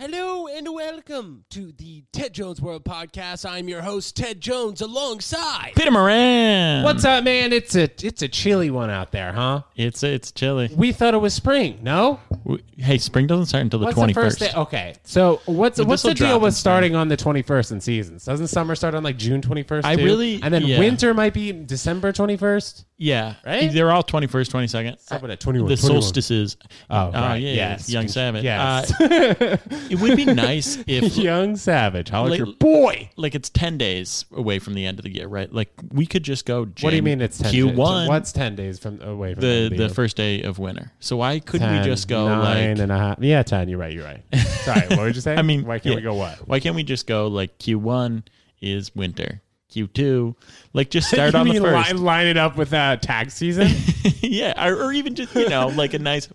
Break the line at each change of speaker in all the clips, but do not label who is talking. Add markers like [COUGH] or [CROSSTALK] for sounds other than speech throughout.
Hello and welcome to the Ted Jones World Podcast. I'm your host, Ted Jones, alongside.
Peter Moran.
What's up, man? It's a it's a chilly one out there, huh?
It's it's chilly.
We thought it was spring. No,
W- Hey, spring doesn't start until the
what's
twenty
the first
first.
day? Okay, so what's
Well,
what's the
this'll drop
deal
in
with
spring.
starting on the twenty first in seasons? Doesn't summer start on like June twenty first?
I really-
and then
yeah.
winter might be December twenty first.
Yeah,
Right?
They're all twenty first, twenty second.
Something at 21,
The
21.
solstices.
Oh,
Oh,
right.
yeah,
yes,
Young Savage.
Yes,
Uh, [LAUGHS] it would be [LAUGHS] nice [LAUGHS] if
young savage. How
Like-
your boy?
like it's 10 days away from the end of the year, right? Like we could just go
What do you mean it's 10
Q1
days? What's 10 days from away from
the
the,
the first day of winter. So why couldn't
10,
we just go
nine
like
and a half? Yeah, 10. You're right. You're right. Sorry. What would you say? [LAUGHS]
I mean,
why can't we go what?
Why can't we just go like Q1 is winter, Q2 like just start [LAUGHS] on the first.
line, line it up with uh, tag season?
yeah, or, or even just you know like a nice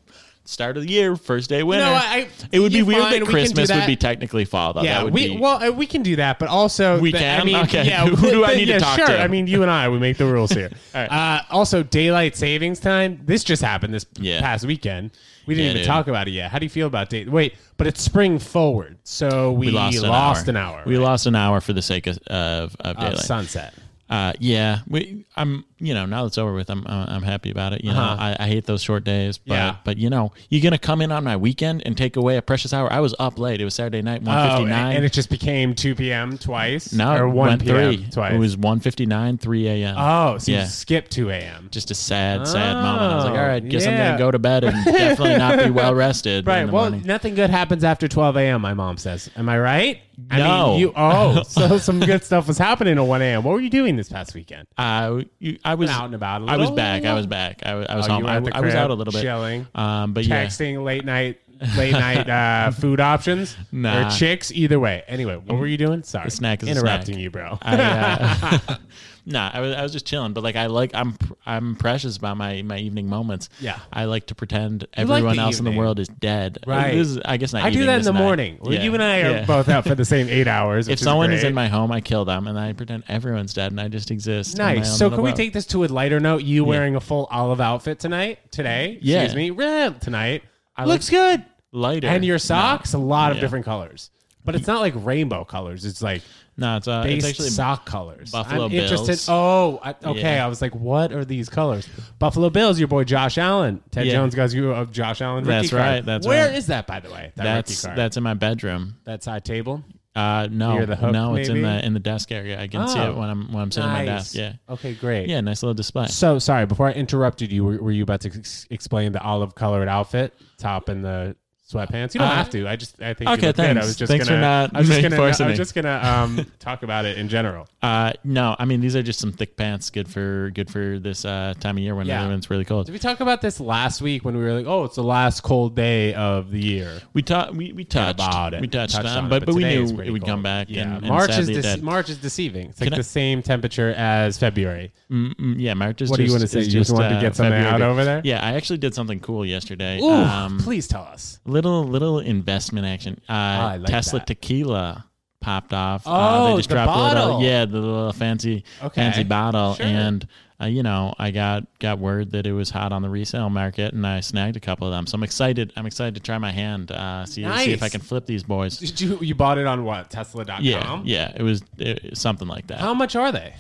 start of the year, first day winter.
No, I-
it would be weird
fine,
that
we
Christmas would be technically fall. Though.
yeah, we
be,
well uh, we can do that, but also
We
the-
can?
I mean,
Okay.
yeah, [LAUGHS]
Who do I need to
yeah,
talk
sure.
to?
I mean, you and I, we make the rules here. [LAUGHS]
All right.
uh, also, daylight savings time. This just happened this
Yeah.
past weekend. We didn't
Yeah,
even
dude.
talk about it yet. How do you feel about day? Wait, but it's spring forward, so we,
we lost, an,
lost
hour.
an hour.
We
right?
lost an hour for the sake of of, of
of
daylight.
sunset.
Uh, yeah, we, I'm. You know, now it's over with, I'm. I'm happy about it. You know,
Uh-huh.
I, I hate those short days, but
Yeah.
but you know, you're gonna come in on my weekend and take away a precious hour. I was up late. It was Saturday night, one
Oh,
fifty
and it just became two p.m. twice.
no,
or one p.m.
three.
twice.
It was one fifty nine, three a.m.
oh, so
yeah.
you skipped two a.m.
just a sad, sad moment. I was like,
Oh,
all right, guess I'm gonna go to bed and [LAUGHS] definitely not be well rested.
Right. Well,
morning.
nothing good happens after 12 a.m. My mom says. Am I right? I
No.
Mean, you. Oh, [LAUGHS] so some good stuff was happening at 1 a.m. What were you doing this past weekend?
Uh, you- I was
out and about a
I was
little?
I was back. I was, back. I was
Oh,
home. I, I was out a little bit,
chilling,
Um, but yeah,
texting late night, late night uh, [LAUGHS] food options
Nah.
or chicks. Either way. Anyway, what were you doing? Sorry,
snack is
interrupting
snack.
you, bro.
I, uh, [LAUGHS] [LAUGHS] nah, I was I was just chilling. But like I like I'm I'm precious about my my evening moments.
Yeah.
I like to pretend
like
everyone
the
else in the world is dead.
Right.
This is, I guess not.
I do that in the
night.
morning. Well,
Yeah.
You and I are
Yeah.
both out for the same eight hours.
If someone is
great.
in my home, I kill them and I pretend everyone's dead and I just exist. on my own
Nice. So can we
boat.
take this to a lighter note? You wearing a full olive outfit tonight? Today?
Yeah.
Excuse me. Tonight.
I
Looks good.
Lighter
And your socks, a lot of
Yeah.
different colors. But it's not like rainbow colors. It's like
No, it's uh,
base
it's actually
sock colors.
Buffalo
I'm interested.
Bills.
Oh, I, okay.
Yeah.
I was like, what are these colors? Buffalo Bills. Your boy Josh Allen. Ted
Yeah.
Jones got you a Josh Allen. Rookie
That's
card.
right, that's
Where
right.
is that, by the way? That
that's
rookie card.
that's in my bedroom.
that side table.
Uh, no,
Near the hook,
no, it's in
maybe?
the in the desk area. I can see
Oh.
it when I'm when I'm sitting at my desk. Yeah,
Okay, great.
yeah, nice little display.
So sorry. Before I interrupted you, were, were you about to ex- explain the olive colored outfit, top and the sweatpants? You don't
Uh,
have to. I just I think
okay,
you good. I
thanks.
was just
Thanks for
gonna,
not
I was just gonna, I was just gonna um, [LAUGHS] talk about it in general.
Uh, no, I mean these are just some thick pants, good for good for this uh, time of year when
Yeah.
it's really cold.
Did we talk about this last week when we were like, oh, it's the last cold day of the year?
We talked, we, we touched,
about it.
we touched,
Touched
on,
on it,
but
but
but we knew it would come back.
Yeah,
and, and
March is
sadly it
dece-
did.
March is deceiving. It's like
Can I-
the same temperature as February.
Mm, mm, yeah, March is.
What do you wanna say? You just wanted to
uh,
get something out over there?
Yeah, I actually did something cool yesterday.
Ooh,
um,
please tell us.
Little little investment action. Uh,
I like
Tesla
that.
tequila popped off. uh,
Oh,
they just
the
dropped a
bottle.
little, yeah, the little fancy
Okay.
fancy bottle,
Sure.
and uh, you know, I got got word that it was hot on the resale market, and I snagged a couple of them. So I'm excited. I'm excited to try my hand, uh, see see if I can flip these boys.
Did you you bought it on what Tesla.com?
Yeah, yeah, it was it, something like that.
How much are they?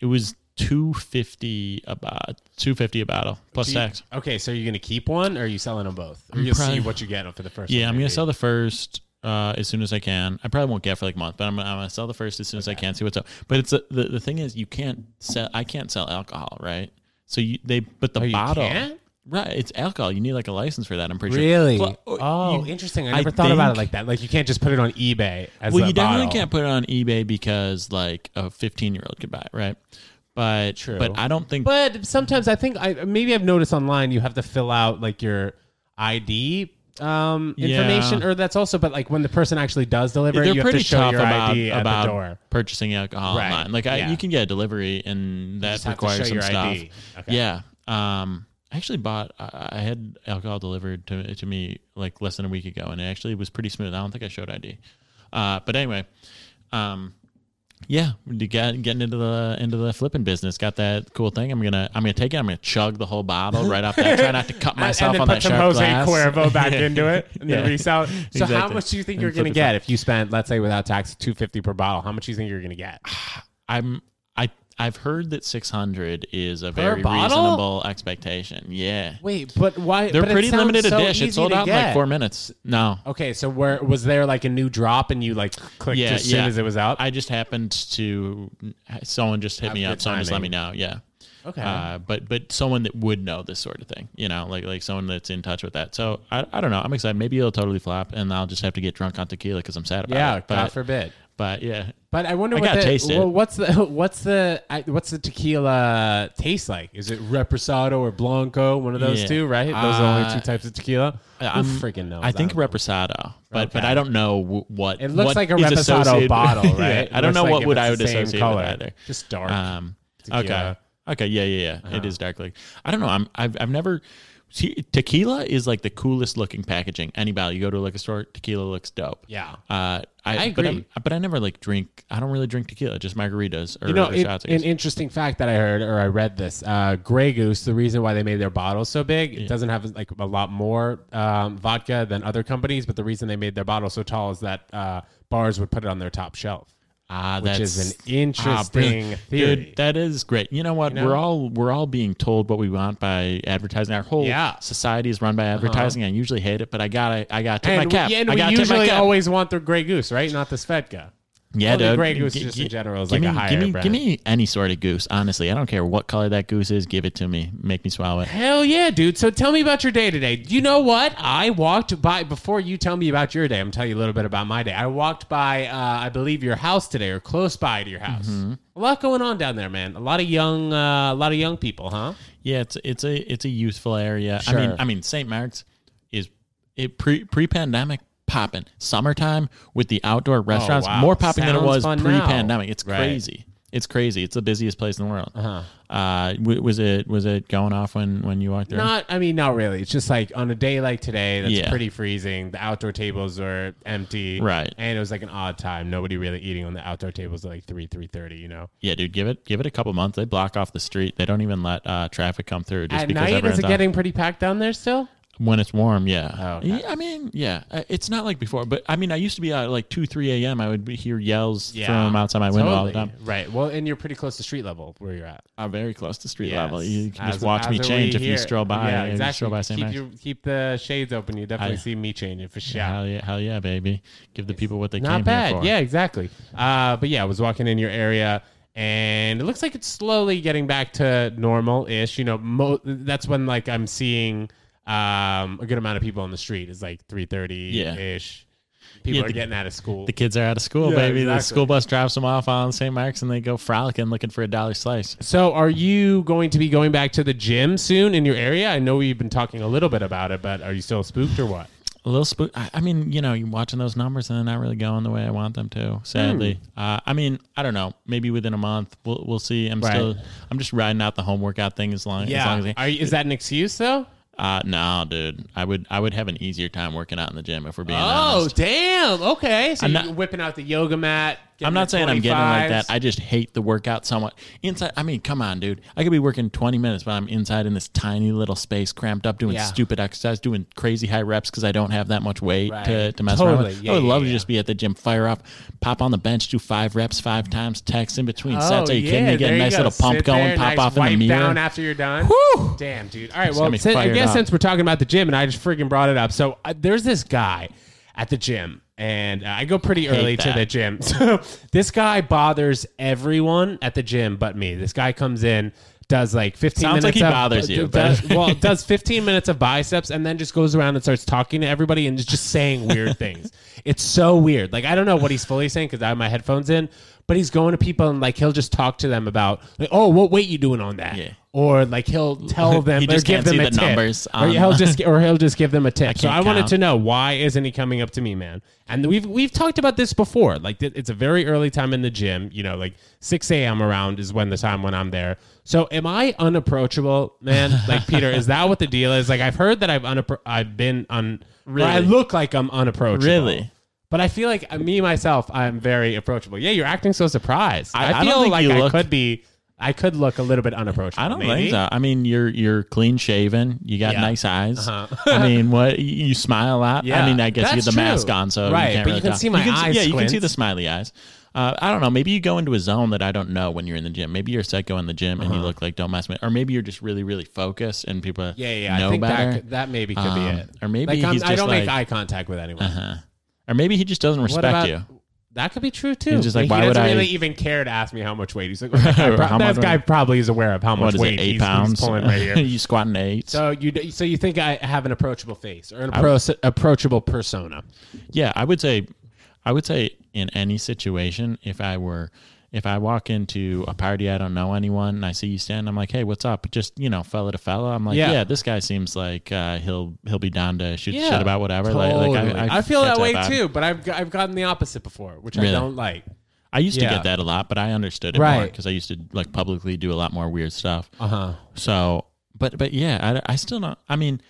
It was two fifty about two fifty a bottle plus
Do you-
tax.
Okay, so you're gonna keep one, or are you selling them both? Or you'll
probably-
see what you get for the first.
Yeah,
one,
I'm gonna sell the first uh, as soon as I can. I probably won't get for like a month, but I'm, I'm gonna sell the first as soon as I can. See what's up. But it's a, the the thing is, you can't sell. I can't sell alcohol, right? So you they but the
Oh, you
bottle.
can't?
Right, it's alcohol. You need like a license for that. I'm pretty
Really?
sure. Well,
oh,
you-
interesting. I
I
never thought about it like that. Like you can't just put it on eBay as
Well,
a
you definitely
bottle.
can't put it on eBay because like a 15 year old could buy it, right? But
True.
But I don't think.
But sometimes I think I maybe I've noticed online you have to fill out like your ID um,
Yeah.
information, or that's also. But like when the person actually does deliver, it,
they're
you have to show
tough
your
about
ID at
about
the door.
purchasing alcohol
Right,
online. Like I,
yeah.
you can get a delivery, and that
just have to
requires
show
some
your
stuff.
ID. Okay.
Yeah. Um, I actually bought. I I had alcohol delivered to to me like less than a week ago, and it actually was pretty smooth. I don't think I showed ID. Uh, but anyway, um, Yeah, getting into the into the flipping business. Got that cool thing. I'm gonna I'm gonna take it. I'm gonna chug the whole bottle right off that. Try not to cut [LAUGHS] myself
and then
on
put
that
some
sharp
Jose
glass.
Cuervo back [LAUGHS] into it and then
Yeah.
resell. it. So how
Exactly.
much do you think
And
you're
flip
gonna
it
get if you spent, let's say, without tax, two fifty per bottle? How much do you think you're gonna get?
I'm I've heard that 600 is a very
bottle?
reasonable expectation. Yeah,
Wait, but why?
they're
but
pretty limited
so
edition. It sold out in like four minutes. No,
Okay, so where was there like a new drop and you like clicked
Yeah,
as soon
yeah.
as it was out?
I just happened to someone just hit
Have
me up. Someone just let me know. Yeah.
okay.
Uh, but but someone that would know this sort of thing, you know, like like someone that's in touch with that. So I, I don't know. I'm excited. Maybe it'll totally flop, and I'll just have to get drunk on tequila because I'm sad about
yeah,
it.
Yeah,
God
forbid.
But yeah,
But I wonder
I
what the, well, what's the [LAUGHS] what's the what's the tequila taste like? Is it reposado or blanco? One of those
Yeah.
two, right? Those are the only
Uh,
two types of tequila.
I'm-
freaking knows?
I think reposado, but but I don't know what
It looks
what
like a reposado bottle, [LAUGHS] right? It
I don't know
like
what would I would associate
color.
with either.
Just dark.
Um, okay. Okay. Yeah. Yeah. Yeah. It is dark. Like I don't know. I'm. I've. I've never. See, tequila is like the coolest looking packaging. Any bottle you go to a liquor store, tequila looks dope.
Yeah.
Uh, I,
I
But,
agree.
I'm, but I never like drink. I don't really drink tequila. Just margaritas or,
You know,
or
it-
shots.
An interesting fact that I heard or I read this: uh, Grey Goose. The reason why they made their bottles so big, it doesn't have like a lot more um, vodka than other companies, but the reason they made their bottle so tall is that uh, bars would put it on their top shelf.
Ah,
which
that's
is an
ah,
interesting
brilliant.
theory.
Dude, that is great. You know what?
You know?
We're all we're all being told what we want by advertising. Our whole
Yeah. Uh-huh.
society is run by advertising. I usually hate it, but I gotta I gotta tip
And,
my
we,
cap.
yeah, and
I
we usually always want the Grey Goose, right? Not the Svedka.
Yeah,
Well,
dude.
Grey Goose
G-
just
g-
in general is
give
like a
me,
higher
give me,
brand.
Give me any sort of goose. Honestly, I don't care what color that goose is. Give it to me. Make me swallow it.
Hell yeah, dude. So tell me about your day today. You know what? I walked by, before you tell me about your day, I'm going to tell you a little bit about my day. I walked by, uh, I believe, your house today or close by to your house.
Mm-hmm.
A lot going on down there, man. A lot of young, uh, a lot of young people, huh?
Yeah, it's it's a it's a youthful area. I mean, I mean, St. Mark's is it pre pre pandemic popping. Summertime with the outdoor restaurants
Oh, wow.
more popping than it was
fun
pre pandemic. It's
Right.
crazy. It's crazy. It's the busiest place in the world.
Uh-huh.
Uh, w- was it was it going off when when you walked through?
Not, I mean, not really. It's just like on a day like today, that's
Yeah.
pretty freezing. The outdoor tables are empty,
Right.
And it was like an odd time. Nobody really eating on the outdoor tables at like three, three thirty. You know,
Yeah, dude, give it give it a couple months. They block off the street. They don't even let uh, traffic come through just
at
because
night is it
out.
getting pretty packed down there still?
When it's warm. Yeah.
Oh, okay.
Yeah, I mean, yeah, Uh, it's not like before. But I mean, I used to be at like two, three a.m. I would be, hear yells from outside my window all the time.
Right. Well, and you're pretty close to street level where you're at.
I'm very close to street
Yes.
level. You can just watch me change if you stroll by.
Yeah, exactly.
Stroll by
keep, your, keep the shades open. You definitely
I-
see me changing for sure.
Hell yeah, hell yeah, baby! Give the people what they
Not
came
bad.
here for.
Yeah, exactly. Uh, but yeah, I was walking in your area. And it looks like it's slowly getting back to normal-ish. You know, mo- that's when like I'm seeing um, a good amount of people on the street. It's like three thirty ish. People
Yeah,
are
the-
getting out of school.
The kids are out of school,
Yeah,
baby. The
exactly.
school bus drops them off on St. Mark's, and they go frolicking, looking for a dollar slice.
So, are you going to be going back to the gym soon in your area? I know we've been talking a little bit about it, but are you still spooked or what?
A little spook. I, I mean, you know, you're watching those numbers and they're not really going the way I want them to. Sadly,
Hmm.
uh, I mean, I don't know. Maybe within a month, we'll we'll see. I'm
Right.
still, I'm just riding out the home workout thing as long as long as.
Are you, is that an excuse though?
Uh, no, dude. I would I would have an easier time working out in the gym if we're being honest.
Oh,
honest.
damn. Okay. So
I'm
you're
not-
whipping out the yoga mat.
I'm not saying I'm getting like that. I just hate the workout somewhat. Inside, I mean, come on, dude. I could be working 20 minutes, but I'm inside in this tiny little space, cramped up, doing
Yeah.
stupid exercise, doing crazy high reps because I don't have that much weight
Right.
to, to mess around
Totally.
with.
Yeah,
I would
yeah,
love
yeah.
to just be at the gym, fire up, pop on the bench, do five reps five times, text in between sets. Are you kidding me? Get
Oh, there
a
you
nice
go.
little pump
Sit
going,
there,
pop
nice
off in
wipe
the mirror.
down after you're done.
Whew.
Damn, dude. All right.
got
Well,
me
si- I
fired
guess
up.
since we're talking about the gym, and I just freaking brought it up. So uh, there's this guy at the gym, and I go pretty early to the gym. [LAUGHS] So this guy bothers everyone at the gym but me. This guy comes in. Does like 15
Sounds like
minutes
he
of,
bothers you,
Does, well, [LAUGHS] does 15 minutes of biceps and then just goes around and starts talking to everybody and is just saying weird things. It's so weird. Like I don't know what he's fully saying because I have my headphones in, but he's going to people and like he'll just talk to them about like, oh, what weight you doing on that?
Yeah.
Or like he'll [LAUGHS] tell them
He
or
just
give them a
the
tip.
numbers
or
on-
he'll just [LAUGHS] or he'll just give them a tip. so
can't
I wanted to know why isn't he coming up to me, man? And we've we've talked about this before. Like it's a very early time in the gym. You know, like six a.m. around is when the time when I'm there. So am I unapproachable, man? [LAUGHS] Like Peter, is that what the deal is? Like I've heard that I've unappro- I've been un. or I look like I'm unapproachable.
Really?
But I feel like uh, me myself, I'm very approachable. Yeah, you're acting so surprised.
I-
I,
I
feel like
you
I
look-
could be. I could look a little bit unapproachable.
I don't
maybe.
think so. I mean, you're you're clean shaven. You got
Yeah.
nice eyes.
Uh-huh.
I [LAUGHS] mean, what you you smile a lot.
Yeah,
I mean, I guess you
that's
get the mask on, so
Right,
you can't
but you
really
can
tell.
see my
you
eyes
Yeah, you can see the smiley eyes. Uh, I don't know. Maybe you go into a zone that I don't know when you're in the gym. Maybe you're psycho in the gym and you look like don't mess with, or maybe you're just really really focused and people
Uh-huh. Yeah, yeah.
know
I think
better.
that that maybe could be
Um,
it.
or maybe
like, I don't make eye contact with anyone.
uh-huh. Or maybe he just doesn't respect
about
you.
That could be true too.
He's just like,
he
why would
doesn't
I-
really even care to ask me how much weight. He's [LAUGHS] like, that guy, pro- that guy probably is aware of how much weight
it? Eight
he's, he's
pounds.
pulling right here. [LAUGHS]
you squatting eight.
so you so you think I have an approachable face or an appro- approachable persona?
Yeah, I would say, I would say in any situation, if I were, if I walk into a party, I don't know anyone, and I see you stand, I'm like, hey, what's up? Just you know, fella to fella. I'm like,
Yeah.
yeah, this guy seems like uh, he'll he'll be down to shoot
Yeah,
shit about whatever.
Totally.
like I,
I, feel that way too, but I've I've gotten the opposite before, which I don't like.
I used to get that a lot, but I understood it more
Right.
because I used to like publicly do a lot more weird stuff.
Uh huh.
So, but but yeah, I, I still don't. I mean,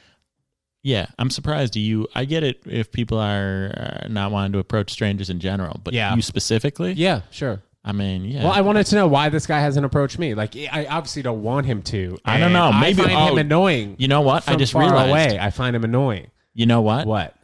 yeah, I'm surprised. Do you? I get it if people are uh, not wanting to approach strangers in general, but
Yeah.
you specifically.
Yeah, sure.
I mean, yeah.
Well, I wanted to know why this guy hasn't approached me. Like, I obviously don't want him to.
I don't know. Maybe-
I find him
oh,
annoying.
you know what? I just
far
realized.
away, I find him annoying.
You know what?
What?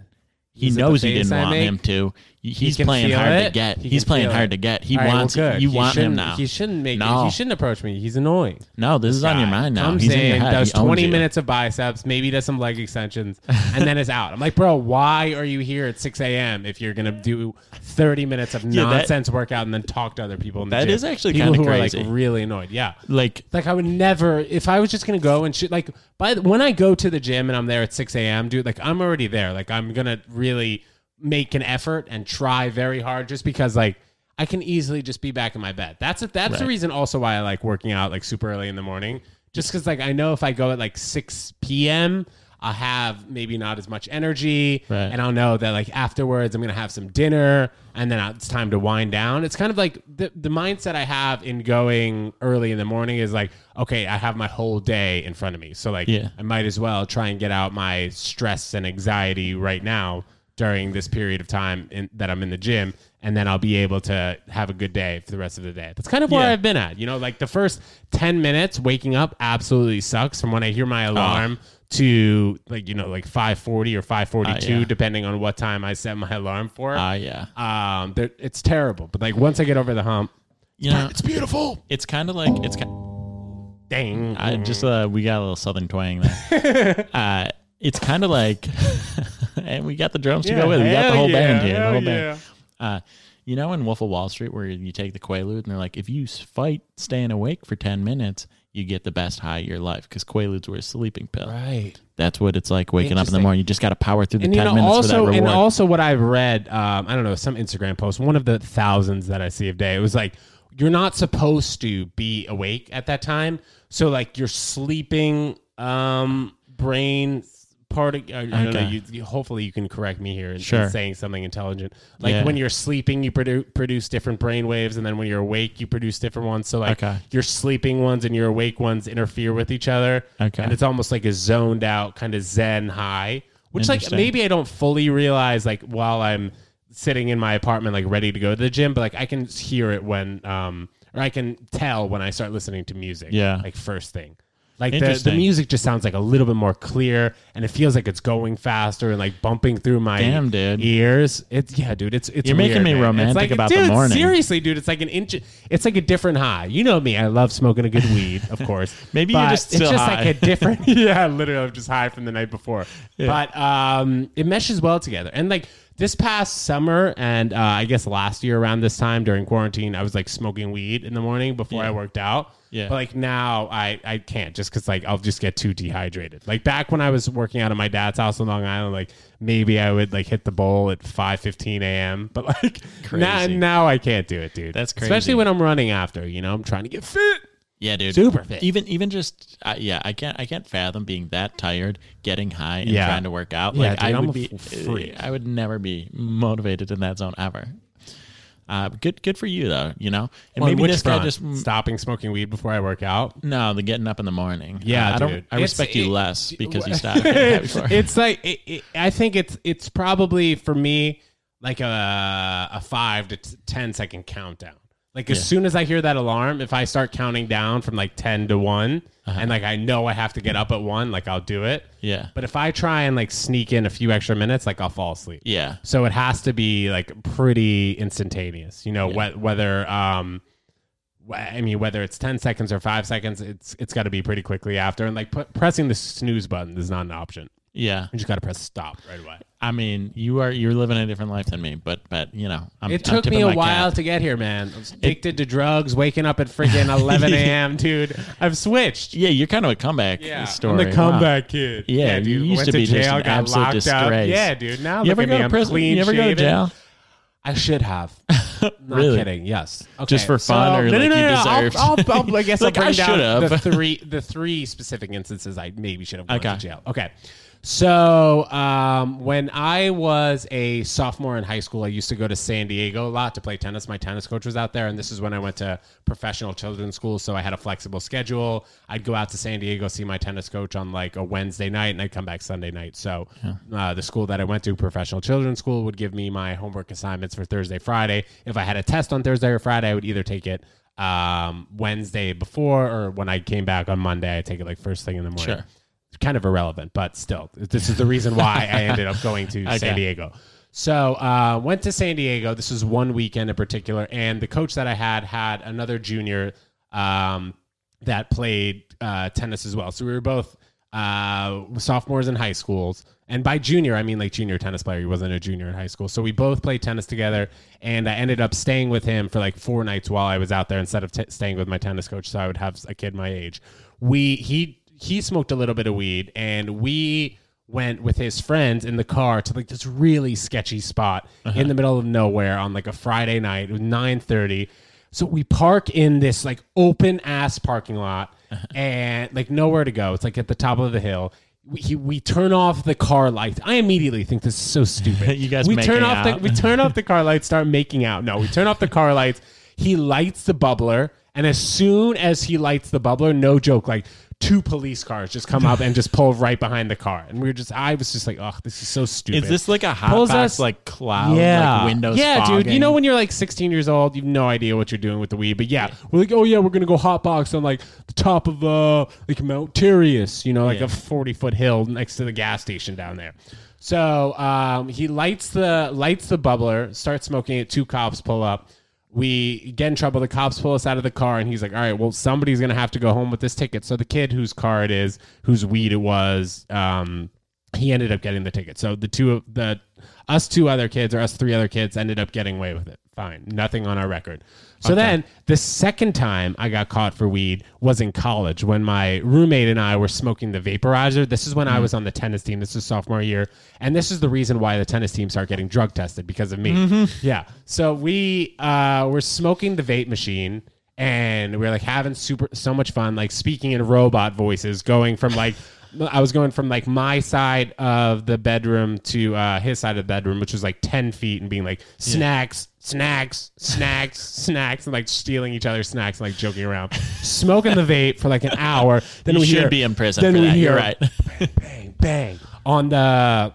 He knows he didn't
I
want
make?
him to. He- He's
can
playing hard to get.
He
He's playing hard
it.
to get. He
right, well,
wants.
good.
you
He
want him now.
He shouldn't make.
No.
He shouldn't approach me. He's annoying.
no, this is on your mind now.
Comes
He's in,
in,
your head.
does
He owns
20
you.
minutes of biceps, maybe does some leg extensions, and then is out. I'm like, bro, why are you here at 6 a.m. if you're gonna do 30 minutes of [LAUGHS]
Yeah, that-
nonsense workout and then talk to other people in the
That
gym?
is actually
people who
crazy.
are like really annoyed. Yeah.
Like
Like I would never if I was just gonna go and shit. Like by the, when I go to the gym and I'm there at 6 a.m., dude, like I'm already there. Like I'm gonna really make an effort and try very hard just because like I can easily just be back in my bed. That's it. That's the reason also why I like working out like super early in the morning. Just because like I know if I go at like 6 p.m. I'll have maybe not as much energy,
Right.
and I'll know that like afterwards I'm gonna have some dinner, and then it's time to wind down. It's kind of like the the mindset I have in going early in the morning is like, okay, I have my whole day in front of me, so like
Yeah.
I might as well try and get out my stress and anxiety right now during this period of time in, that I'm in the gym, and then I'll be able to have a good day for the rest of the day. That's kind of where
Yeah.
I've been at. You know, like the first ten minutes waking up absolutely sucks from when I hear my alarm to like you know like 5:40 or 5:42
Uh, yeah.
depending on what time I set my alarm for.
ah, yeah.
um, it's terrible. But like once I get over the hump,
You know,
it's beautiful.
it's kind of like it's. ki-
Dang.
I just uh, we got a little southern twang there. [LAUGHS] uh, it's kind of like, [LAUGHS] and we got the drums to go with. it. We got the whole band here. The whole band. Uh, you know, in Wolf of Wall Street, where you take the Quaalude, and they're like, if you fight staying awake for ten minutes, you get the best high of your life because Quaaludes were a sleeping pill.
Right.
That's what it's like waking up in the morning. You just got to power through the
and
ten
you know
minutes
also
for that
and also what I've read, um, I don't know, some Instagram post, one of the thousands that I see a day. It was like you're not supposed to be awake at that time, so like your sleeping um, brain part of I don't know.
Okay.
You, you, hopefully, you can correct me here in
Sure.
saying something intelligent. Like
Yeah.
when you're sleeping, you produ- produce different brain waves, and then when you're awake, you produce different ones. So like
Okay.
your sleeping ones and your awake ones interfere with each other.
Okay.
and it's almost like a zoned out kind of zen high, which like
Interesting.
maybe I don't fully realize like while I'm sitting in my apartment like ready to go to the gym, but like I can hear it when um or I can tell when I start listening to music.
Yeah.
like first thing. Like the, the
Interesting.
music just sounds like a little bit more clear, and it feels like it's going faster and like bumping through my
Damn, dude.
ears. It's yeah, dude. It's it's
You're making
weird,
me
man. It's
romantic
like,
about the
dude,
morning.
Seriously, dude, it's like an inch. It's like a different high. You know me. I love smoking a good weed, of [LAUGHS] course.
Maybe you're
but
just
it's
still
just
high.
like a different. [LAUGHS] yeah, literally, I'm just high from the night before. But um, it meshes well together. And like this past summer, and uh, I guess last year around this time during quarantine, I was like smoking weed in the morning before I worked out.
Yeah.
But like now, I I can't just because like I'll just get too dehydrated. Like back when I was working out at my dad's house in Long Island, like maybe I would like hit the bowl at 5:15 a.m. But [LAUGHS] like now
Crazy.
now I can't do it, dude.
That's crazy.
Especially when I'm running after. You know, I'm trying to get fit.
Yeah, dude.
Super fit.
Even even just uh, yeah, I can't I can't fathom being that tired, getting high, and
Yeah.
trying to work out.
Yeah,
Like
dude,
I
I'm
would be,
f- freak.
I would never be motivated in that zone ever. Uh, good good for you though, you know. And
On
maybe this guy just
stopping smoking weed before I work out.
no, the getting up in the morning.
Yeah,
Uh, I don't.
dude.
I
It's-
respect you
it-
less because you stopped getting high [LAUGHS] before.
it's like it, it, I think it's it's probably for me like a a five to t- 10 second countdown. Like as soon as I hear that alarm, if I start counting down from like ten to one,
Uh-huh.
and like I know I have to get up at one, like I'll do it.
Yeah.
But if I try and like sneak in a few extra minutes, like I'll fall asleep.
Yeah.
So it has to be like pretty instantaneous. You know, wh- whether um, I mean whether it's ten seconds or five seconds, it's it's got to be pretty quickly after. And like pu- pressing the snooze button is not an option.
Yeah.
You just got to press stop right away.
I mean, you are you're living a different life than me, but but you know, I'm,
It
I'm
took me a while
cap.
to get here, man. I was addicted to drugs, waking up at freaking [LAUGHS] 11 a.m., dude. I've switched.
Yeah, you're kind of a comeback story.
I'm the
Wow.
comeback kid.
Yeah, you used
Went
to be just
jail,
an
got
absolute
locked up.
disgrace.
Yeah, dude. Now
You
look
ever
at
go
me.
to
I'm
prison?
clean
You ever go to jail?
I should have. [LAUGHS] Not
Really?
kidding. Yes. Okay.
Just for fun or
no,
like
no, no,
you
no, I'll- I'll, I'll, I [LAUGHS] guess
Like,
I'll
I
bring down
should've.
the three the three specific instances I maybe should have gone
Okay.
to jail. Okay. So um, when I was a sophomore in high school, I used to go to San Diego a lot to play tennis. My tennis coach was out there, and this is when I went to professional children's school. So I had a flexible schedule. I'd go out to San Diego see my tennis coach on like a Wednesday night, and I'd come back Sunday night. So uh, the school that I went to, professional children's school, would give me my homework assignments for Thursday, Friday. If I had a test on Thursday or Friday, I would either take it um, Wednesday before, or when I came back on Monday, I take it like first thing in the morning
Sure.
Kind of irrelevant, but still, this is the reason why I ended up going to [LAUGHS]
Okay.
San Diego. So uh, went to San Diego. This was one weekend in particular, and the coach that I had had another junior um, that played uh, tennis as well. So we were both uh, sophomores in high schools, and by junior I mean like junior tennis player. He wasn't a junior in high school, so we both played tennis together. And I ended up staying with him for like four nights while I was out there instead of t- staying with my tennis coach. So I would have a kid my age. We he he smoked a little bit of weed, and we went with his friends in the car to like this really sketchy spot in uh-huh. the middle of nowhere on like a Friday night. It was nine thirty. So we park in this like open ass parking lot uh-huh. and like nowhere to go. It's like at the top of the hill. We, he, we turn off the car lights. I immediately think this is so stupid. [LAUGHS]
You guys
we turn off the we turn off the car lights, start making out. No, we turn off the car lights. He lights the bubbler, and as soon as he lights the bubbler, no joke, like two police cars just come up and just pull right behind the car. And we were just, I was just like, oh, this is so stupid.
Is this like a hot
Pulls
box,
us-
like cloud,
yeah,
like Windows?
Yeah, dude. You
fogging?
know when you're like 16 years old, you've no idea what you're doing with the weed. But yeah, we're like, oh yeah, we're gonna go hotbox on like the top of uh like Mount Tirius, you know, like
Yeah.
a 40 foot hill next to the gas station down there. So um, he lights the lights the bubbler, starts smoking it. Two cops pull up. We get in trouble. The cops pull us out of the car, and he's like, "All right, well, somebody's gonna have to go home with this ticket." So the kid whose car it is, whose weed it was, um, he ended up getting the ticket. So the two of the us two other kids or us three other kids ended up getting away with it. Fine, nothing on our record. So then the second time I got caught for weed was in college when my roommate and I were smoking the vaporizer. This is when I was on the tennis team. This is sophomore year, and this is the reason why the tennis team started getting drug tested because of me. Yeah. So we uh, were smoking the vape machine and we are like having super so much fun, like speaking in robot voices, going from like I was going from like my side of the bedroom to uh, his side of the bedroom, which was like ten feet, and being like snacks, snacks, snacks, [LAUGHS] snacks, and like stealing each other's snacks and like joking around, smoking the vape for like an [LAUGHS] hour. Then
You
we
should
hear,
be in prison
Then we
that.
hear
You're right. [LAUGHS]
bang, bang on the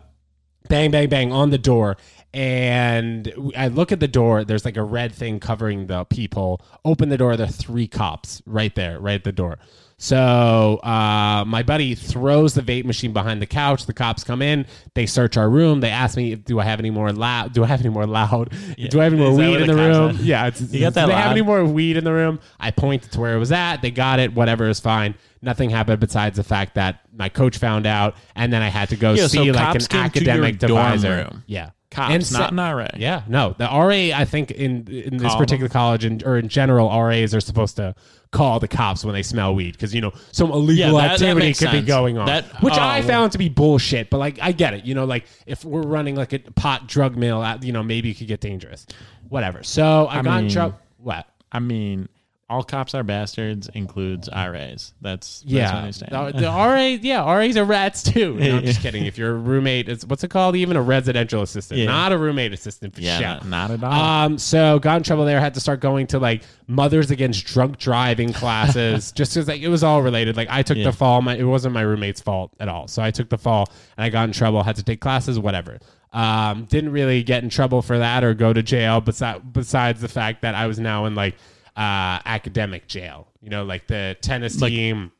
bang, bang, bang on the door. And I look at the door. There's like a red thing covering the peephole. Open the door. There are three cops right there, right at the door. So uh, my buddy throws the vape machine behind the couch. The cops come in. They search our room. They ask me, "Do I have any more loud? Do I have any more loud? Do I have any more
Is
weed in
the
room? Yeah, it's,
You got that
Do they have any more weed in the room? I pointed to where it was at. They got it. Whatever is fine. Nothing happened besides the fact that my coach found out, and then I had to go
Yeah, so
see like an
came to your
academic
dorm room.
Yeah,
Cops,
And
not an RA.
yeah, no. The RA, I think in in this
Call
particular college and or in general, RAs are supposed to call the cops when they smell weed because you know some illegal
Yeah, that- that
activity
makes
could be going on,
That-
which
oh,
I found to be bullshit. But like, I get it. You know, like if we're running like a pot drug mill, uh, you know, maybe it could get dangerous. Whatever. So I,
I
got in trouble. What?
I mean, all cops are bastards includes RAs. That's, that's what
Yeah,
I stand.
the, the RA, yeah, RAs are rats too. No, I'm just [LAUGHS] kidding. If you're roommate, is what's it called? Even a residential assistant,
Yeah.
not a roommate assistant. For
yeah,
sure.
not, not at all.
Um, so got in trouble there. Had to start going to like mothers against drunk driving classes, [LAUGHS] just because like it was all related. Like I took
Yeah.
the fall. My it wasn't my roommate's fault at all. So I took the fall and I got in trouble. Had to take classes. Whatever. Um, didn't really get in trouble for that or go to jail. Besides, besides the fact that I was now in like uh, academic jail. You know, like the tennis
Like-
team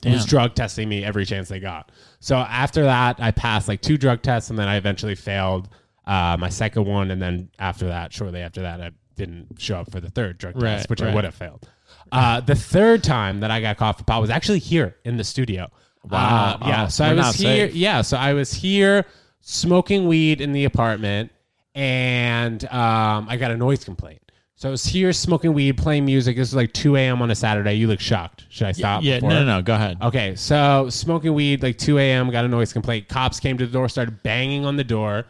Damn.
was drug testing me every chance they got. So after that, I passed like two drug tests, and then I eventually failed uh, my second one. And then after that, shortly after that, I didn't show up for the third drug
Right,
test, which I would have failed. Uh, the third time that I got caught for pot was actually here in the studio.
Wow.
Uh, yeah.
Oh,
So I was here.
safe.
Yeah. So I was here smoking weed in the apartment, and um, I got a noise complaint. So I was here smoking weed, playing music. This is like 2 a.m. on a Saturday. You look shocked. Should I stop?
yeah,
before?
no, no, no. Go ahead.
Okay, so smoking weed like 2 a.m. Got a noise complaint. Cops came to the door, started banging on the door,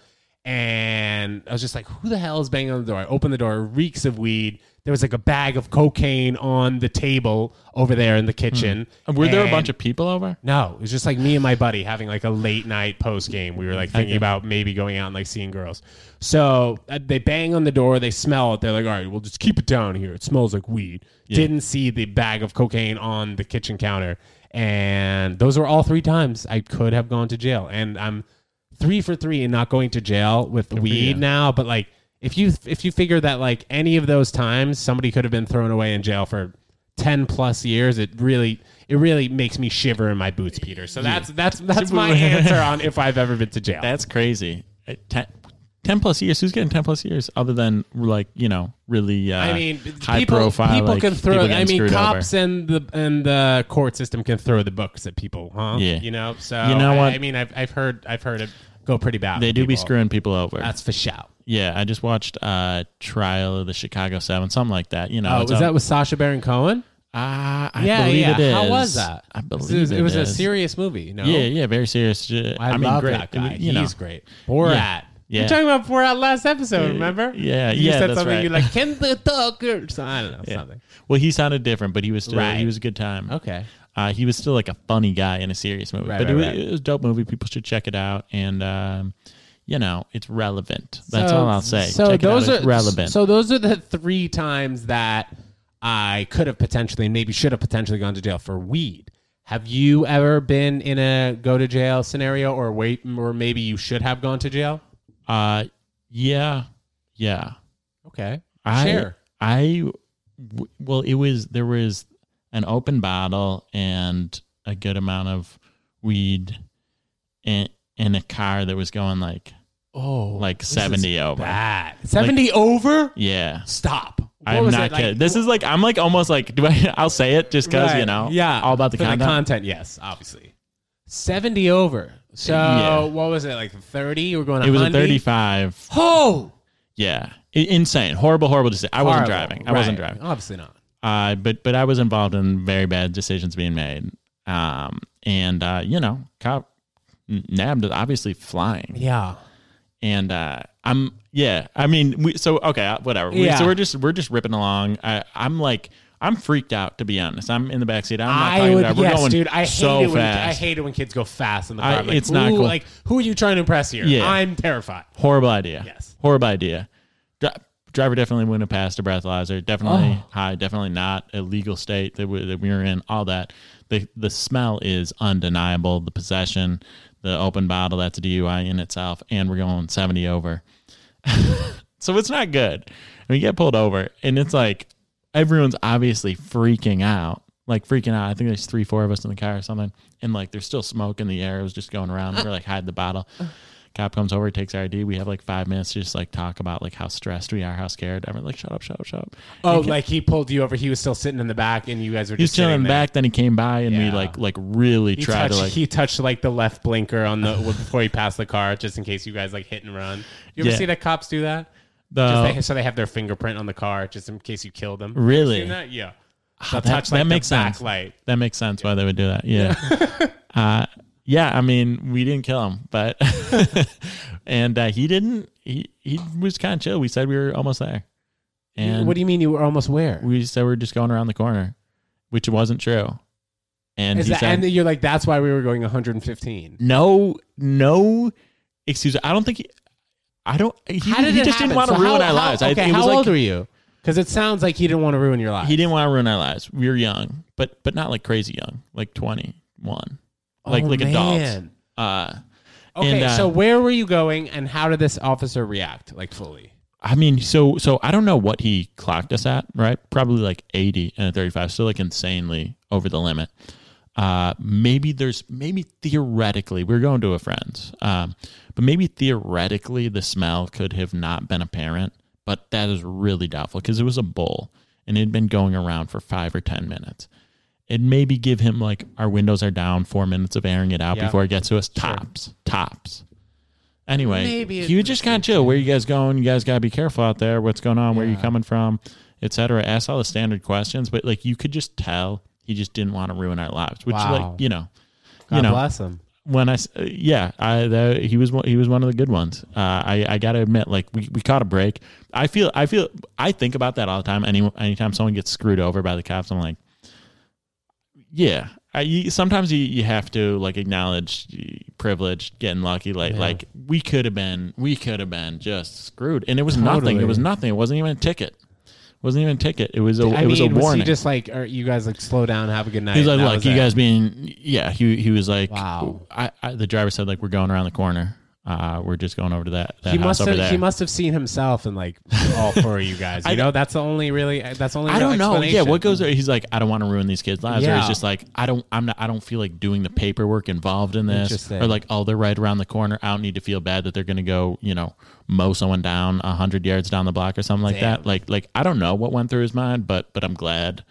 and I was just like, "Who the hell is banging on the door?" I opened the door. Reeks of weed. There was like a bag of cocaine on the table over there in the kitchen.
Were there a bunch of people over?
no, it was just like me and my buddy having like a late night post game. We were like thinking about maybe going out and like seeing girls. So uh, they bang on the door, they smell it. They're like, all right, we'll just keep it down here. It smells like weed. Didn't see the bag of cocaine on the kitchen counter. And those were all three times I could have gone to jail. And I'm three for three and not going to jail with weed now. But like, if you if you figure that like any of those times somebody could have been thrown away in jail for 10 plus years it really it really makes me shiver in my boots peter so that's that's that's my [LAUGHS] answer on if i've ever been to jail
That's crazy. Uh, Ten, 10 plus years. Who's getting 10 plus years other than like, you know, really uh,
I mean,
high
people,
profile?
people
like,
can throw.
people
I mean, cops
over.
and the and the court system can throw the books at people, huh?
Yeah.
you know. So
You know
I-
what?
I, mean, I've I've heard I've heard it go pretty bad.
They do be screwing people over.
That's for shout.
yeah, I just watched uh Trial of the Chicago Seven, something like that. You know,
Oh, was that with Sacha Baron Cohen?
Ah, I
yeah,
believe
yeah.
it is.
How was that?
I believe
it was, it was a serious movie. You know?
Yeah, yeah, very serious. Uh,
I,
I, mean,
love
great.
that guy.
You know,
He's great. Borat.
Yeah.
You're talking about Borat last episode, remember?
yeah,
You
yeah,
said
that's
something
right.
you like, Ken [LAUGHS] the Tucker. So, I don't know, something.
well, he sounded different, but he was still
Right.
he was a good time.
Okay.
Uh, he was still like a funny guy in a serious movie,
Right,
but
right,
it, was,
right.
it was a dope movie. People should check it out, and um, you know, it's relevant. That's
So-
all I'll say.
So
check
those
it out. It's
are
relevant.
So those are the three times that I could have potentially, maybe should have potentially gone to jail for weed. Have you ever been in a go to jail scenario, or wait, or maybe you should have gone to jail?
uh, yeah, yeah.
Okay,
I,
share.
I, w- well, it was there was an open bottle and a good amount of weed in in a car that was going like
Oh,
like seventy over.
bad. Seventy over.
Yeah,
Stop. What
I'm not
it, like-
kidding. This is like I'm like almost like do I? [LAUGHS] I'll say it just because you know.
yeah,
all about the content.
content, yes, obviously. Seventy over. So
Yeah.
what was it like? Thirty? We're going.
it was a 35.
Oh,
Yeah, insane, horrible, horrible decision. I wasn't driving. I wasn't driving.
Obviously not.
Uh, but but I was involved in very bad decisions being made. Um, and uh, you know, cop nabbed it, obviously flying.
Yeah.
And uh, I'm yeah. I mean, we so okay, uh, whatever. We,
Yeah.
so we're just we're just ripping along. I, I'm like. I'm freaked out to be honest. I'm in the backseat. I'm not
I would,
about. We're
yes,
going
dude. I hate
so
it when
fast.
I hate it when kids go fast in the car. I'm like,
it's not cool.
Like, who are you trying to impress here?
Yeah.
I'm terrified.
Horrible idea.
Yes.
Horrible idea. Dri- driver definitely wouldn't have passed a breathalyzer. Definitely
Oh.
high. Definitely not a legal state that we, that we were in. All that. The the smell is undeniable. The possession, the open bottle, that's a DUI in itself, and we're going seventy over. [LAUGHS] so it's not good. And we get pulled over, and it's like everyone's obviously freaking out. Like freaking out. I think there's three, four of us in the car or something. And like there's still smoke in the air. It was just going around. We're like hide the bottle. [SIGHS] Cop comes over, takes our ID. We have like five minutes to just like talk about like how stressed we are, how scared. Everyone's like, shut up, shut up, shut up.
Oh, like he pulled you over. He was still sitting in the back, and you guys were just
chilling
sitting
in the
there.
back, then he came by and
Yeah.
we like like really
He
tried
touched,
to like
he touched like the left blinker on the before he passed the car, just in case you guys like hit and run. You ever
Yeah.
see that cops do that?
the
Just they, so they have their fingerprint on the car, just in case you kill them.
Really?
Seen that? Yeah.
Ah,
They'll
that,
touch,
that
like, the
makes sense.
backlight.
That makes sense why they would do that. Yeah. [LAUGHS] uh, yeah, I mean, we didn't kill him, but [LAUGHS] and uh, he didn't. He he was kind of chill. We said we were almost there, and
what do you mean you were almost where?
we said we are just going around the corner, which wasn't true. And
Is
he
that,
said,
and you're like, that's why we were going 115.
"No, no excuse. I don't think he. I don't. He,
How did
he
it
just
happen?
didn't want to
So
ruin
how-
our lives. I,
Okay,
was
how
like,
old were you? Because it sounds like he didn't want to ruin your life.
He didn't want to ruin our lives. We were young, but but not like crazy young, like twenty one, like
Oh,
like adults.
man.
Uh,
Okay,
And, uh,
so where were you going, and how did this officer react? Like fully?
I mean, so so I don't know what he clocked us at, right? Probably like 80 and a 35, still like insanely over the limit. Uh, maybe there's maybe theoretically we're going to a friend's, um, but maybe theoretically the smell could have not been apparent, but that is really doubtful because it was a bull and it had been going around for five or ten minutes. It maybe give him like our windows are down, four minutes of airing it out
Yeah.
before it gets to us. Tops, tops. Anyway,
Maybe
he
it
would just kind of chill. Where you guys going? You guys gotta be careful out there. What's going on? Where you coming from? Etc. Ask all the standard questions, but like you could just tell he just didn't want to ruin our lives. Which
Wow.
like you know,
God
you know
bless him.
when I s- uh, yeah I the, he was one, he was one of the good ones. Uh, I I gotta admit like we, we caught a break. I feel I feel I think about that all the time. Any anytime someone gets screwed over by the cops, I'm like, yeah. I, you, sometimes you, you have to like acknowledge privilege, getting lucky. Like
Yeah.
like we could have been we could have been just screwed, and it was nothing. It was nothing. It wasn't even a ticket. It wasn't even a ticket. It was a
I
it was
mean,
a
was
warning.
he just like, or you guys like slow down, have a good night?
He's like, look, you guys being, yeah. He he was like,
Wow.
I, I the driver said like we're going around the corner. Uh, we're just going over to that, that
He
house
must
over
have.
there.
He must have seen himself and like all four of you guys. [LAUGHS] You
I-
know, that's the only really. That's the only.
I don't know. Yeah, what goes there? He's like, I don't want to ruin these kids' lives. Or he's just like, I don't, I'm not, I don't feel like doing the paperwork involved in this. Or like, oh, they're right around the corner. I don't need to feel bad that they're going to go, you know, mow someone down a hundred yards down the block or something like
Damn.
that. Like, like I don't know what went through his mind, but, but I'm glad.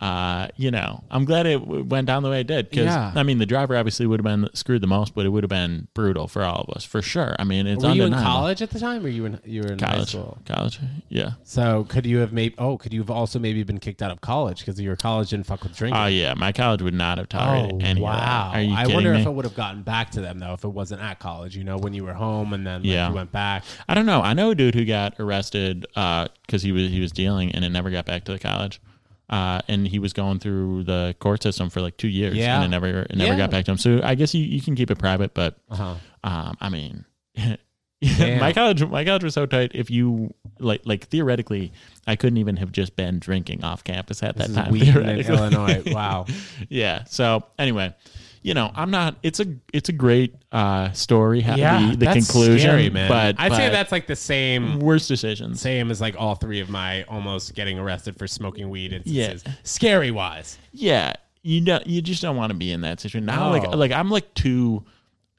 Uh, you know, I'm glad it w- went down the way it did because
Yeah.
I mean, the driver obviously would have been screwed the most, but it would have been brutal for all of us for sure. I mean, it's
Were you in college at the time, or you were in you were in high
College,
school?
college, yeah.
So could you have made? Oh, could you have also maybe been kicked out of college because your college didn't fuck with drinking?
Oh yeah, my college would not have
Oh
tolerated any
wow!
Are you
I wonder
me?
if it would have gotten back to them though if it wasn't at college. You know, when you were home and then like,
Yeah.
you went back.
I don't know. I know a dude who got arrested because he was he was dealing and it never got back to the college. Uh, and he was going through the court system for like two years,
Yeah.
and it never it never
Yeah.
got back to him. So I guess you, you can keep it private, but
Uh-huh.
um, I mean, [LAUGHS] my college my college was so tight. If you like like theoretically, I couldn't even have just been drinking off campus at
This
that
is
time.
weed in. Illinois. Wow. [LAUGHS]
yeah. So anyway, you know, I'm not. It's a it's a great uh, story.
Yeah,
the, conclusion,
scary, man.
but
I'd say that's like the same
worst decisions.
same as like all three of my almost getting arrested for smoking weed instances.
Yeah.
Scary wise.
Yeah, you don't. You just don't want to be in that situation now.
No.
Like like I'm like too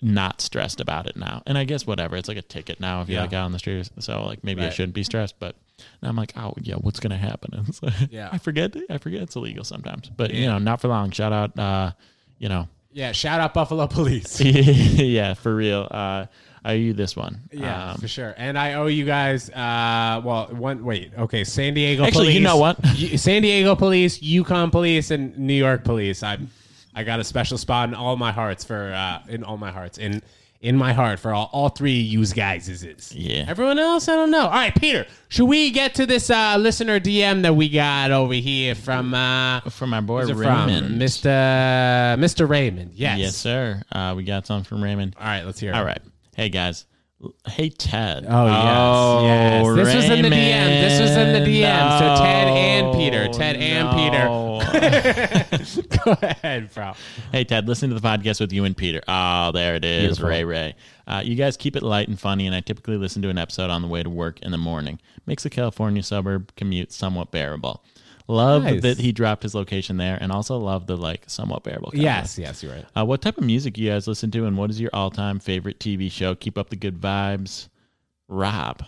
not stressed about it now. And I guess whatever. It's like a ticket now if you
Yeah.
like out on the street. So like maybe I shouldn't be stressed, but now I'm like, oh yeah, what's gonna happen? [LAUGHS] It's like,
Yeah.
I forget. I forget it's illegal sometimes. But you know, not for long. Shout out. uh, You know,
Yeah. Shout out Buffalo Police. [LAUGHS]
yeah, for real. Uh, I owe you this one.
Yeah,
Um,
for sure. And I owe you guys. Uh, well, one wait. Okay, San Diego.
Actually,
police,
you know what? [LAUGHS]
San Diego Police, UConn Police, and New York Police. I, I got a special spot in all my hearts for uh, in all my hearts in in my heart for all, all three of you guys. Is is
Yeah.
Everyone else, I don't know. All right, Peter. Should we get to this uh, listener DM that we got over here from uh,
from my boy
it from?
Raymond.
Mr. Mr. Raymond? Yes.
Yes, sir. Uh, we got some from Raymond.
All right, let's hear. it.
All right. Hey guys. Hey Ted.
Oh, yes, yes. This was in the DM. This was in the DM. So Ted and Peter. Ted and
Peter. [LAUGHS]
Go ahead, bro.
hey Ted, listen to the podcast with you and Peter. Oh, there it is,
Beautiful.
Ray Ray. Uh, you guys keep it light and funny, and I typically listen to an episode on the way to work in the morning. Makes the California suburb commute somewhat bearable. Love
Nice.
that he dropped his location there, and also love the like somewhat bearable.
Yes, yes, you're right.
Uh, what type of music you guys listen to, and what is your all-time favorite TV show? Keep up the good vibes, Rob.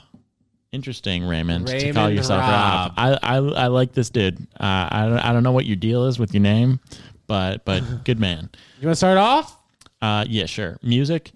Interesting, Raymond, to call
Raymond
yourself
Rob.
Rob. I, I I like this dude. Uh, I don't, I don't know what your deal is with your name, but but [LAUGHS] good man.
You want to start off?
Uh, yeah, sure. Music.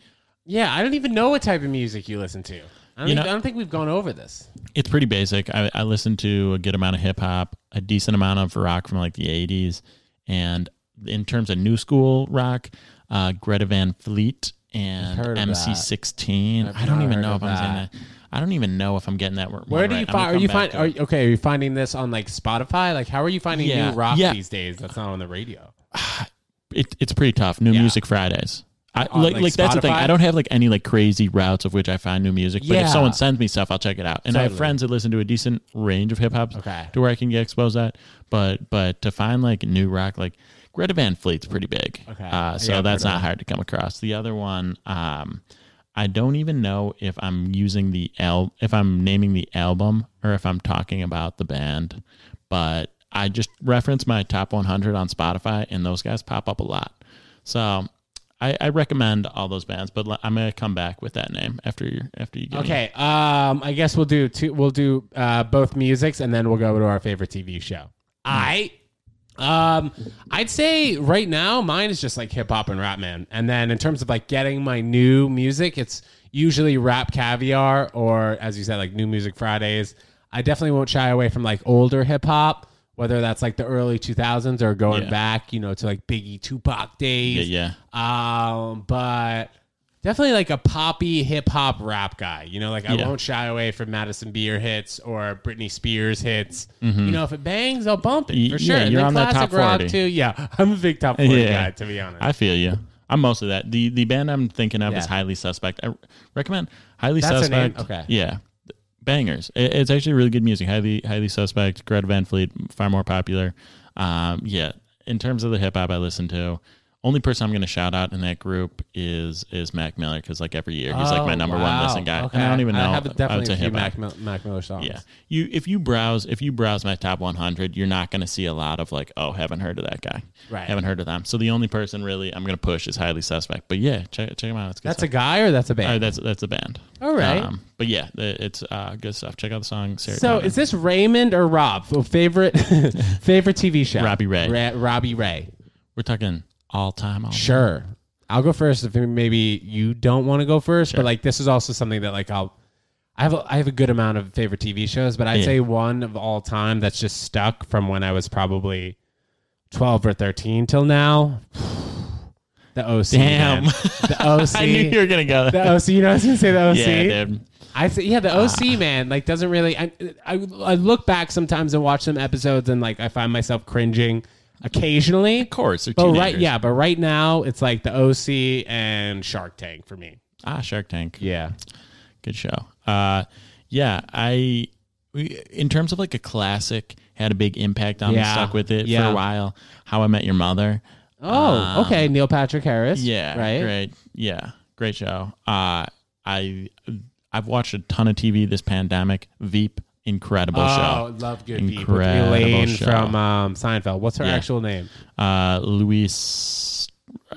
Yeah, I don't even know what type of music you listen to. I don't,
You
think,
know-
I don't think we've gone over this.
It's pretty basic. I, I listen to a good amount of hip hop, a decent amount of rock from like the '80s, and in terms of new school rock, uh, Greta Van Fleet and
I've heard of that.
MC16.
I've
don't even know if I'm saying
that.
that. I don't even know if I'm getting that.
Where do
right.
you find? Are you find? Are, okay, are you finding this on like Spotify? Like, how are you finding
Yeah,
new rock
yeah.
these days? That's not on the radio. [SIGHS]
it, it's pretty tough. New
Yeah.
music Fridays. I,
On,
like,
like,
like that's the thing. I don't have like any like crazy routes of which I find new music. But
Yeah.
if someone sends me stuff, I'll check it out. And I have
Totally.
friends that listen to a decent range of hip hop
Okay.
to where I can get exposed at. But but to find like new rock, like Greta Van Fleet's pretty big.
Okay.
Uh,
Yeah,
so
I've
that's
heard of
not hard to come across. The other one, um, I don't even know if I'm using the L, if I'm naming the album or if I'm talking about the band, but I just reference my top 100 on Spotify, and those guys pop up a lot. So I, I recommend all those bands, but I'm gonna come back with that name after you after you. Give me-
Okay, um, I guess we'll do two. We'll do uh, both musics, and then we'll go to our favorite TV show. I, um, I'd say right now mine is just like hip hop and rap, man. And then in terms of like getting my new music, it's usually rap caviar or as you said, like new music Fridays. I definitely won't shy away from like older hip hop, whether that's like the early 2000s or going
Yeah.
back, you know, to like Biggie, Tupac days.
Yeah.
Um, but definitely like a poppy hip hop rap guy. You know, like I
Yeah.
won't shy away from Madison Beer hits or Britney Spears hits. You know, if it bangs, I'll bump it for sure.
yeah,
And
you're
then
on
classic
top
rock
40.
too. Yeah, [LAUGHS] I'm a big top forty
Yeah.
guy to be honest.
I feel you. I'm mostly that. The the band I'm thinking of is
Yeah.
Highly Suspect. I recommend Highly
That's name?
Suspect.
Okay.
Yeah. Bangers. It- it's actually really good music. Highly Highly Suspect, Greta Van Fleet, far more popular. Um, yeah. In terms of the hip hop I listen to, only person I'm going to shout out in that group is is Mac Miller because like every year he's like my
Oh,
number
wow.
one listen guy,
Okay.
and I don't even know.
I have
would
definitely
say
a few. Mac, Mil- Mac Miller songs.
Yeah, you if you browse if you browse my top 100, you're not going to see a lot of like, oh, haven't heard of that guy,
Right.
Haven't heard of them. So the only person really I'm going to push is highly suspect. But yeah, check check him out. It's good
That's a guy or that's a band.
Uh, that's that's a band.
All right.
Um, but yeah, it's uh, good stuff. Check out the song. Serotonin.
so is this Raymond or Rob? Favorite [LAUGHS] favorite TV show?
Robbie Ray.
Ra- Robbie Ray.
we're talking all time. All
Sure. I'll go first if maybe you don't want to go first,
Sure.
but like this is also something that like I'll I have a, I have a good amount of favorite TV shows, but I'd
Yeah.
say one of all time that's just stuck from when I was probably 12 or 13 till now. [SIGHS] The OC.
Damn.
man. The [LAUGHS] OC.
I knew you were gonna go.
the OC, you know I was gonna say the OC.
yeah, dude.
I say, yeah, the OC ah. man, like doesn't really. I, I I look back sometimes and watch some episodes and like I find myself cringing occasionally.
Of course, they're
But
teenagers.
right, yeah, but right now it's like the OC and Shark Tank for me.
Ah, Shark Tank.
Yeah,
good show. Uh, yeah, I we- in terms of like a classic had a big impact on me.
Yeah.
Stuck with it for
Yeah.
a while. How I Met Your Mother.
Oh, okay. Neil Patrick Harris.
Um, Yeah,
Right.
Great. Yeah, great show. Uh, I I've watched a ton of TV this pandemic. Veep, incredible show.
Oh, love good Veep with
Incredible
Elaine
show.
from um, Seinfeld. What's her
Yeah.
actual name?
Uh, Louise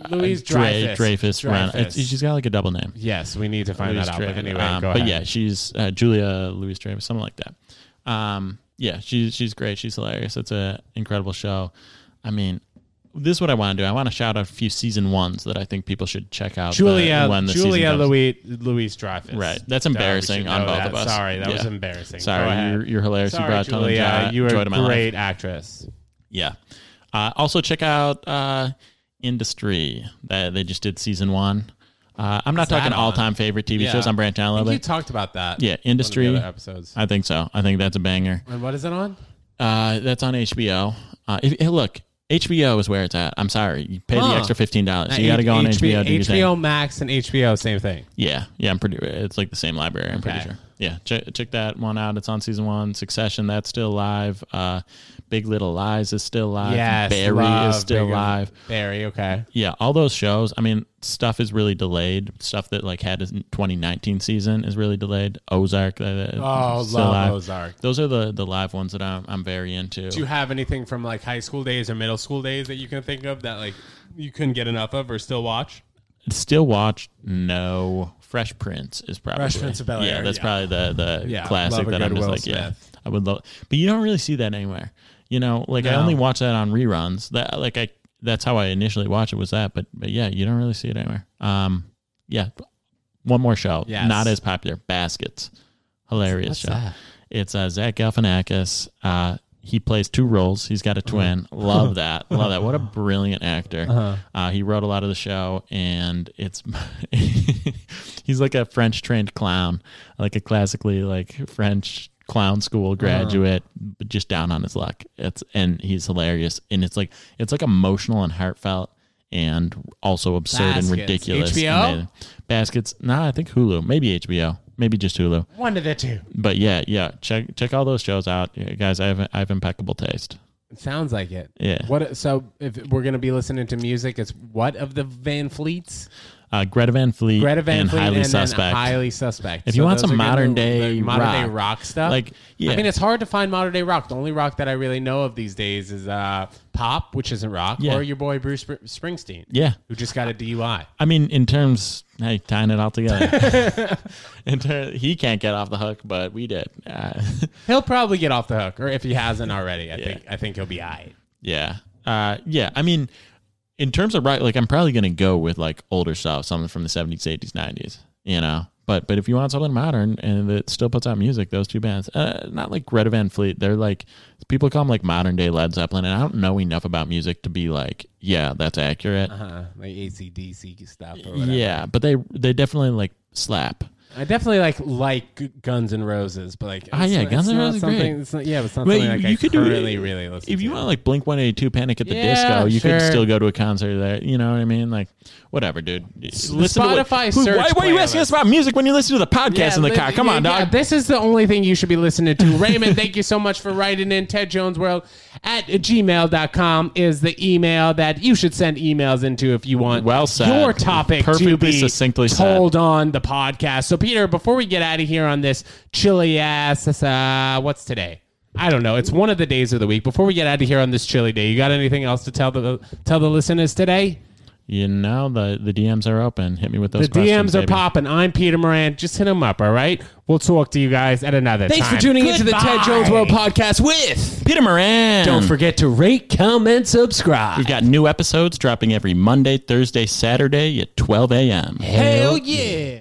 Louise
Dre-
Dreyfus.
Dreyfus. Ren-
Dreyfus.
It's, she's got like a double name.
Yes, we need to find
Louise
that out. But anyway,
Um,
go
but
ahead.
yeah, she's uh, Julia Louis Dreyfus, something like that. Um, yeah, she's she's great. She's hilarious. It's a incredible show. I mean, this is what I want to do. I want to shout out a few season ones that I think people should check out.
Julia
when the
Julia. Louis Louise Dreyfus.
Right. That's embarrassing on both
that.
of us.
Sorry, that was embarrassing.
Sorry, you're, you're hilarious.
Sorry,
you brought a ton
Julia.
of joy,
you
joy
a
to my life.
great actress.
Yeah. Uh, also, check out uh, Industry. That they just did season one. Uh, I'm not talking all time favorite TV
Yeah.
shows. I'm branching out a little
think you talked about that.
Yeah,
the
Industry.
episodes.
I think so. I think that's a banger.
And what is it on?
Uh, that's on HBO. Uh, if, hey, look, HBO is where it's at. I'm sorry, you pay the
Huh.
extra fifteen dollars. You got to go on HBO. do your thing.
HBO Max and HBO, same thing.
Yeah, yeah. I'm pretty. It's like the same library. I'm pretty sure. Yeah, check check that one out. It's on season one. Succession that's still live. Uh, Big Little Lies is still live.
Yes,
Barry is still
Big-
live.
Barry, okay.
Yeah, all those shows. I mean, stuff is really delayed. Stuff that like had a 2019 season is really delayed. Ozark. Uh,
Oh, love
live.
Ozark.
Those are the the live ones that I'm I'm very into.
Do you have anything from like high school days or middle school days that you can think of that like you couldn't get enough of or still watch?
Still watch? No. Fresh Prince is probably
Fresh Prince of Bel-Air,
Yeah, that's
yeah.
probably the the
Yeah,
classic that I'm just
Will
like, yeah, I would love. But you don't really see that anywhere. You know, like I only watch that on reruns. That like I that's how I initially watched it was that. But but yeah, you don't really see it anywhere. Um, yeah. One more show,
Yes.
not as popular. Baskets, hilarious
What's
show.
that?
It's uh, Zach Galifianakis. Uh, he plays two roles. He's got a
Uh-huh.
twin. Love [LAUGHS] that. Love that. What a brilliant actor.
Uh-huh.
Uh, he wrote a lot of the show, and it's [LAUGHS] he's like a French trained clown, like a classically like French clown school graduate, but just down on his luck. It's and he's hilarious, and it's like it's like emotional and heartfelt. And also absurd and ridiculous.
HBO?
Baskets. Nah, I think Hulu. Maybe HBO. Maybe just Hulu
One of the two.
but yeah, yeah, check check all those shows out, Yeah, guys. I have I have impeccable taste.
It sounds like it.
Yeah.
What so if we're gonna be listening to music, it's what of the Van Fleets?
Uh, Greta Van Fleet,
Greta Van
and
Fleet
highly
and
suspect.
highly suspect.
If you want
those
some
are gonna-
modern day
like modern day
rock,
rock stuff,
like, yeah.
I mean, it's hard to find modern day rock. The only rock that I really know of these days is uh, pop, which isn't rock,
Yeah.
or your boy Bruce Spr- Springsteen,
yeah,
who just got a DUI.
I mean, in terms, hey, tying it all together. [LAUGHS] in ter- he can't get off the hook, but we did. Uh, [LAUGHS]
He'll probably get off the hook, or if he hasn't already, I think I think he'll be alright.
yeah, uh, yeah. I mean, in terms of right, like I'm probably gonna go with like older stuff, something from the 70s, 80s, 90s. You know, but but if you want something modern and that still puts out music, those two bands, uh, not like Greta Van Fleet, they're like people call them like modern day Led Zeppelin, and I don't know enough about music to be like, yeah, that's accurate.
Uh, like ACDC stuff or whatever.
Yeah, but they they definitely like slap.
I definitely like like Guns N' Roses, but like
Ah, yeah, Guns N'
not
Roses
something-
great.
It's not, yeah, but it's not
Well,
something like
you
I
could do it-
currently really listen.
If
to.
you want like Blink One Eighty Two Panic at the
Yeah,
Disco, you could
sure.
still go to a concert there. You know what I mean? Like whatever, dude. Listen to
Spotify
what, who-
search
Why, why are you asking
playlist.
us about music when you listen to the podcast in the car? Come on,
yeah,
dog.
This is the only thing you should be listening to. Raymond, thank you so much for writing in. Ted Jones World at gmail.com is the email that you should send emails into if you want
Well said.
your topic to
Perfectly
be
succinctly said.
told on the podcast. So, Peter, before we get out of here on this chilly ass, uh, what's today? I don't know. It's one of the days of the week. Before we get out of here on this chilly day, you got anything else to tell the tell the listeners today?
you know the the DMs are open. Hit me with those.
The
questions,
DMs are
baby.
popping. I'm Peter Moran. Just hit them up, all right? We'll talk to you guys at another
Thanks
time.
for tuning into the Ted Jones World Podcast with.
Peter Moran.
Don't forget to rate, comment, subscribe.
We've got new episodes dropping every Monday, Thursday, Saturday at 12 a.m.
Hell yeah.